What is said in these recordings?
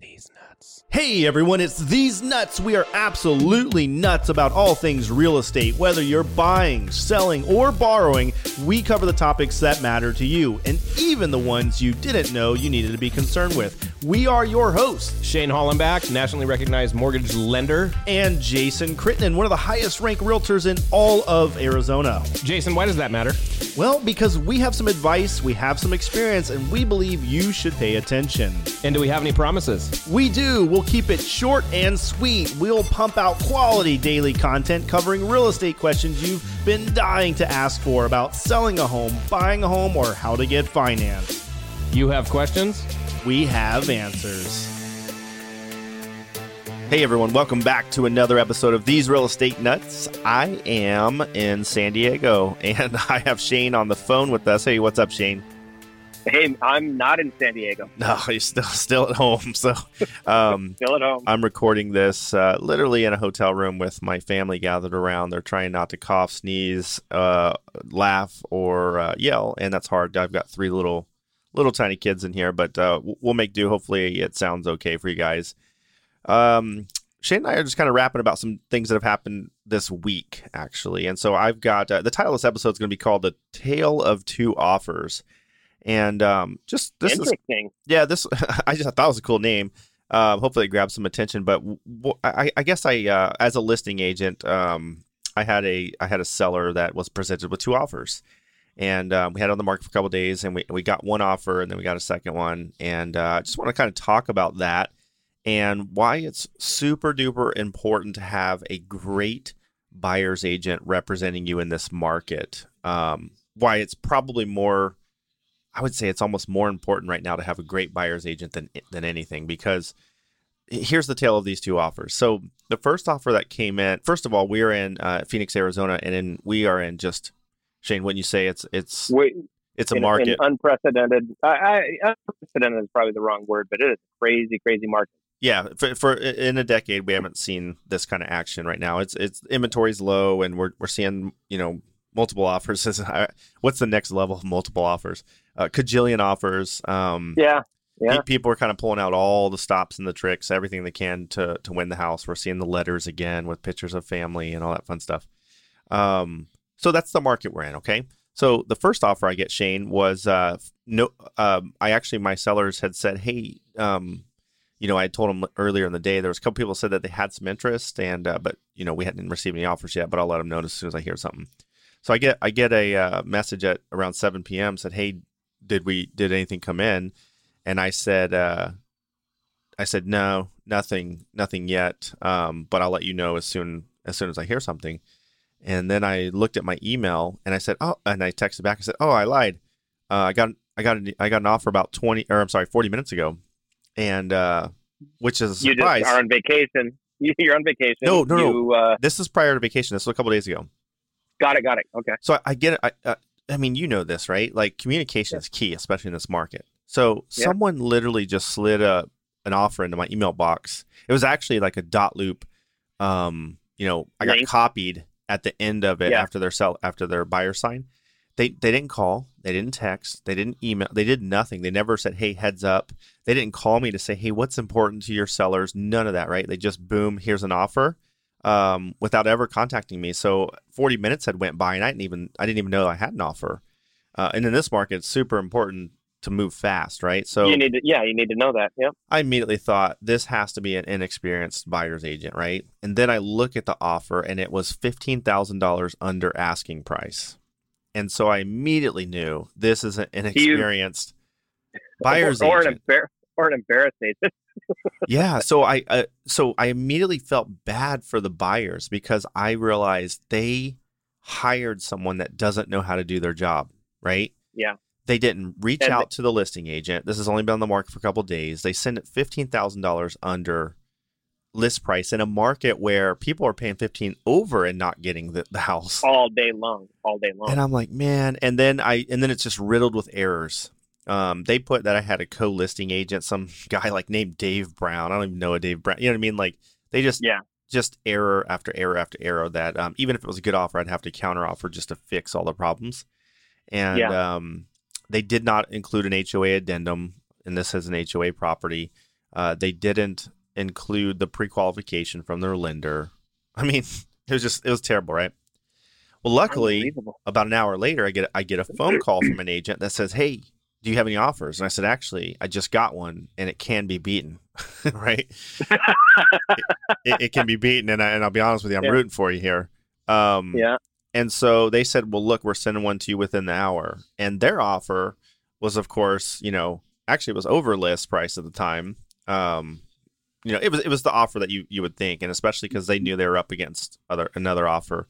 the these nuts. Hey everyone, it's These Nuts. We are absolutely nuts about all things real estate. Whether you're buying, selling, or borrowing, we cover the topics that matter to you, and even the ones you didn't know you needed to be concerned with. We are your hosts, Shane Hollenbach, nationally recognized mortgage lender. and Jason Crittenden, one of the highest ranked realtors in all of Arizona. Jason, why does that matter? Well, because we have some advice, we have some experience, and we believe you should pay attention. And do we have any promises? We do. We'll keep it short and sweet. We'll pump out quality daily content covering real estate questions you've been dying to ask for about selling a home, buying a home, or how to get financed. You have questions? We have answers. Hey everyone, welcome back to another episode of These Real Estate Nuts. I am in San Diego and I have Shane on the phone with us. Hey, what's up, Shane? Hey, I'm not in San Diego. No, he's still still at home. So um Still at home. I'm recording this uh, literally in a hotel room with my family gathered around. They're trying not to cough, sneeze, uh, laugh, or uh, yell, and that's hard. I've got three little, little tiny kids in here, but uh, we'll make do. Hopefully, it sounds okay for you guys. Um, Shane and I are just kind of rapping about some things that have happened this week, actually. And so I've got uh, the title of this episode is going to be called "The Tale of Two Offers," and um, just this is yeah, this I just thought it was a cool name. Um, hopefully, it grabs some attention. But w- I, I guess I, uh, as a listing agent, um, I had a I had a seller that was presented with two offers, and um, we had on the market for a couple days, and we we got one offer, and then we got a second one, and uh, I just want to kind of talk about that and why it's super duper important to have a great buyer's agent representing you in this market. Um, why it's probably more I would say it's almost more important right now to have a great buyer's agent than than anything because here's the tale of these two offers. So the first offer that came in, first of all, we are in uh, Phoenix, Arizona, and in, we are in just Shane. Wouldn't you say it's it's We, it's a in, market? in unprecedented. I, I, unprecedented is probably the wrong word, but it is a crazy, crazy market. yeah, for, for in a decade we haven't seen this kind of action right now. It's it's inventory's low, and we're we're seeing you know multiple offers. What's the next level of multiple offers? Uh, cajillion offers. Um, Yeah, yeah. People are kind of pulling out all the stops and the tricks, everything they can to to win the house. We're seeing the letters again with pictures of family and all that fun stuff. Um, so that's the market we're in. Okay. So the first offer I get, Shane, was uh, no. Um, I actually my sellers had said, hey, um, you know, I told them earlier in the day there was a couple people said that they had some interest, and uh, but you know we hadn't received any offers yet. But I'll let them know as soon as I hear something. So I get I get a uh, message at around 7 p.m. said, hey, did we did anything come in? And I said, uh, I said no, nothing, nothing yet. Um, but I'll let you know as soon as soon as I hear something. And then I looked at my email and I said, oh, and I texted back. I said, oh, I lied. Uh, I got I got an, I got an offer about 20 or I'm sorry, 40 minutes ago, and uh, which is a You surprise. just are on vacation. You're on vacation. No, no, no. Uh, this is prior to vacation. This was a couple days ago. got it, got it. Okay. So I, I get it. I, uh, I mean, you know this, right? Like communication is key, especially in this market. So Yeah. someone literally just slid a an offer into my email box. It was actually like a dotloop. Um, you know, I got Link. copied at the end of it Yeah. after their sell after their buyer sign. They they didn't call, they didn't text, they didn't email, they did nothing. They never said, "Hey, heads up." They didn't call me to say, "Hey, what's important to your sellers?" None of that, right? They just boom, here's an offer um, without ever contacting me. So 40 minutes had went by, and I didn't even I didn't even know I had an offer. Uh, and in this market, it's super important to move fast, right? So you need to, yeah, you need to know that. Yep. I immediately thought this has to be an inexperienced buyer's agent, right? And then I look at the offer, and it was fifteen thousand dollars under asking price. And so I immediately knew this is an inexperienced buyer's or, or an agent. embar- or an embarrassed agent. yeah so i uh, so i immediately felt bad for the buyers because i realized they hired someone that doesn't know how to do their job right Yeah. they didn't reach And- out to the listing agent this has only been on the market for a couple of days they send it $15000 under list price in a market where people are paying 15 over and not getting the, the house all day long, all day long. and I'm like, man, and then I and then it's just riddled with errors. Um, they put that I had a co-listing agent, some guy like named Dave Brown. I don't even know a Dave Brown. You know what I mean? Like they just Yeah. just error after error after error. That um, even if it was a good offer, I'd have to counter offer just to fix all the problems. And um, they did not include an HOA addendum, and this is an HOA property. Uh, they didn't include the pre-qualification from their lender. I mean, it was just it was terrible, right? Well, luckily, about an hour later, I get I get a phone call from an agent that says, "Hey, do you have any offers?" And I said, "Actually, I just got one, and it can be beaten, right? it, it can be beaten, and, I, and I'll be honest with you, I'm Yeah. rooting for you here." Um, Yeah. and so they said, "Well, look, we're sending one to you within the hour." And their offer was, of course, you know, actually it was over list price at the time. Um, you know, it was it was the offer that you you would think, and especially because they knew they were up against other another offer.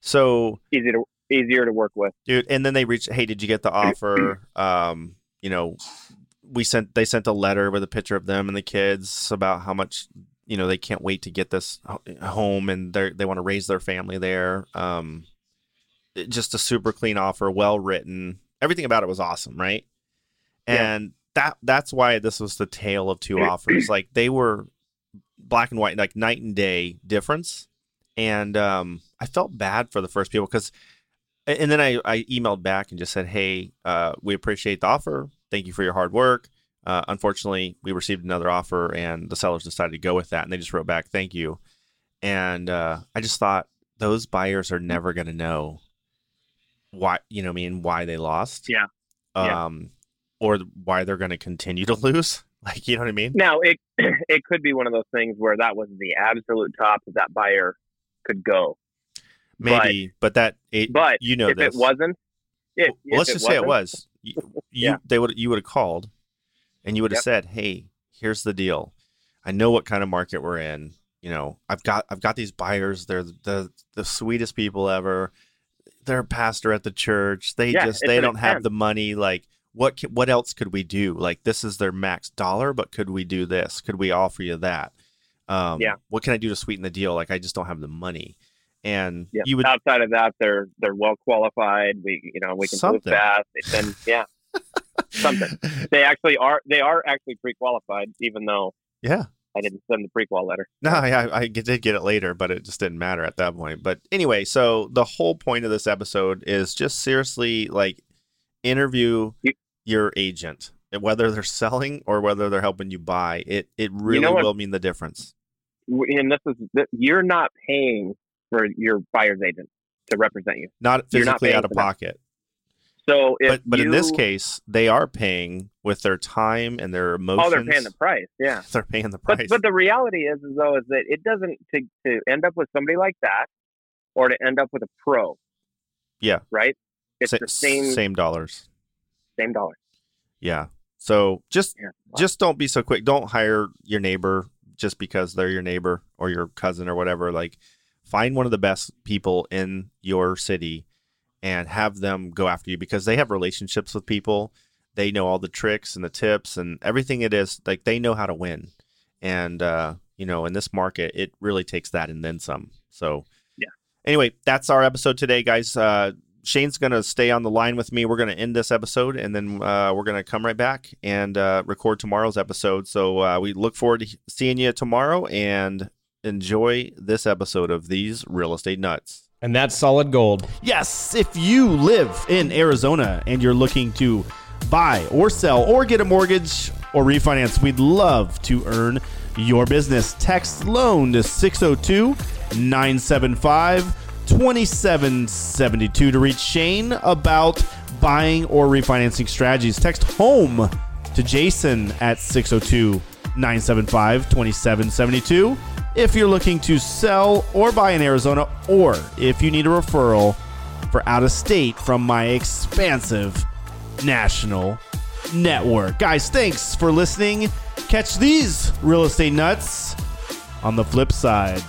So Easy to easier to work with. dude and then they reached hey did you get the offer? Um you know we sent they sent a letter with a picture of them and the kids about how much you know they can't wait to get this home and they they want to raise their family there. Um just a super clean offer well written. Everything about it was awesome right? Yeah. and that that's why this was the tale of two offers. Like they were black and white like night and day difference. And um i felt bad for the first people because and then I, I emailed back and just said, "Hey, uh, we appreciate the offer. Thank you for your hard work. Uh, unfortunately, we received another offer, and the sellers decided to go with that. And they just wrote back, "Thank you." And uh, I just thought those buyers are never going to know why, you know, I mean, why they lost. Yeah. Yeah. Um, or why they're going to continue to lose. Like, you know what I mean? Now it it could be one of those things where that was the absolute top that that buyer could go. Maybe, but, that it, but you know if this. it wasn't, if, well, if let's just say it was. You, you Yeah. they would you would have called, and you would have Yep. said, "Hey, here's the deal. I know what kind of market we're in. You know, I've got I've got these buyers. They're the the sweetest people ever. They're a pastor at the church. They Yeah, just they don't have the money. Like, what ca- what else could we do? Like, this is their max dollar, but could we do this? Could we offer you that? Um, Yeah. What can I do to sweeten the deal? Like, I just don't have the money. And Yeah. you would outside of that, they're they're well qualified. We you know we can Something. move fast. They send yeah something. They actually are they are actually pre qualified, even though yeah. I didn't send the pre qual letter. No, yeah, I did get it later, but it just didn't matter at that point. But anyway, so the whole point of this episode is just seriously like interview You- your agent, whether they're selling or whether they're helping you buy. It it really what? will mean the difference. And this is you're not paying for your buyer's agent to represent you. Not not physically paying out of pocket, So if but but in this case, they are paying with their time and their emotions. oh, they're paying the price. Yeah. They're paying the price. but the reality is, is though, is that it doesn't to to end up with somebody like that, or to end up with a pro. Yeah. Right. It's Sa- the same same, dollars. same dollars. dollar. Yeah. So just Yeah. just don't be so quick. Don't hire your neighbor just because they're your neighbor or your cousin or whatever. Like find one of the best people in your city and have them go after you because they have relationships with people. They know all the tricks and the tips and everything it is. Like they know how to win. And uh, you know, in this market, it really takes that and then some. So Yeah. Anyway, that's our episode today, guys. Uh Shane's going to stay on the line with me. We're going to end this episode and then uh, we're going to come right back and uh, record tomorrow's episode. So uh, we look forward to seeing you tomorrow and enjoy this episode of These Real Estate Nuts. And that's solid gold. Yes, if you live in Arizona and you're looking to buy or sell or get a mortgage or refinance, we'd love to earn your business. Text loan to 602 975 2772 to reach Shane about buying or refinancing strategies. Text home to Jason at 602 975 2772 if you're looking to sell or buy in Arizona, or if you need a referral for out of state from my expansive national network. Guys, thanks for listening. Catch these real estate nuts on the flip side.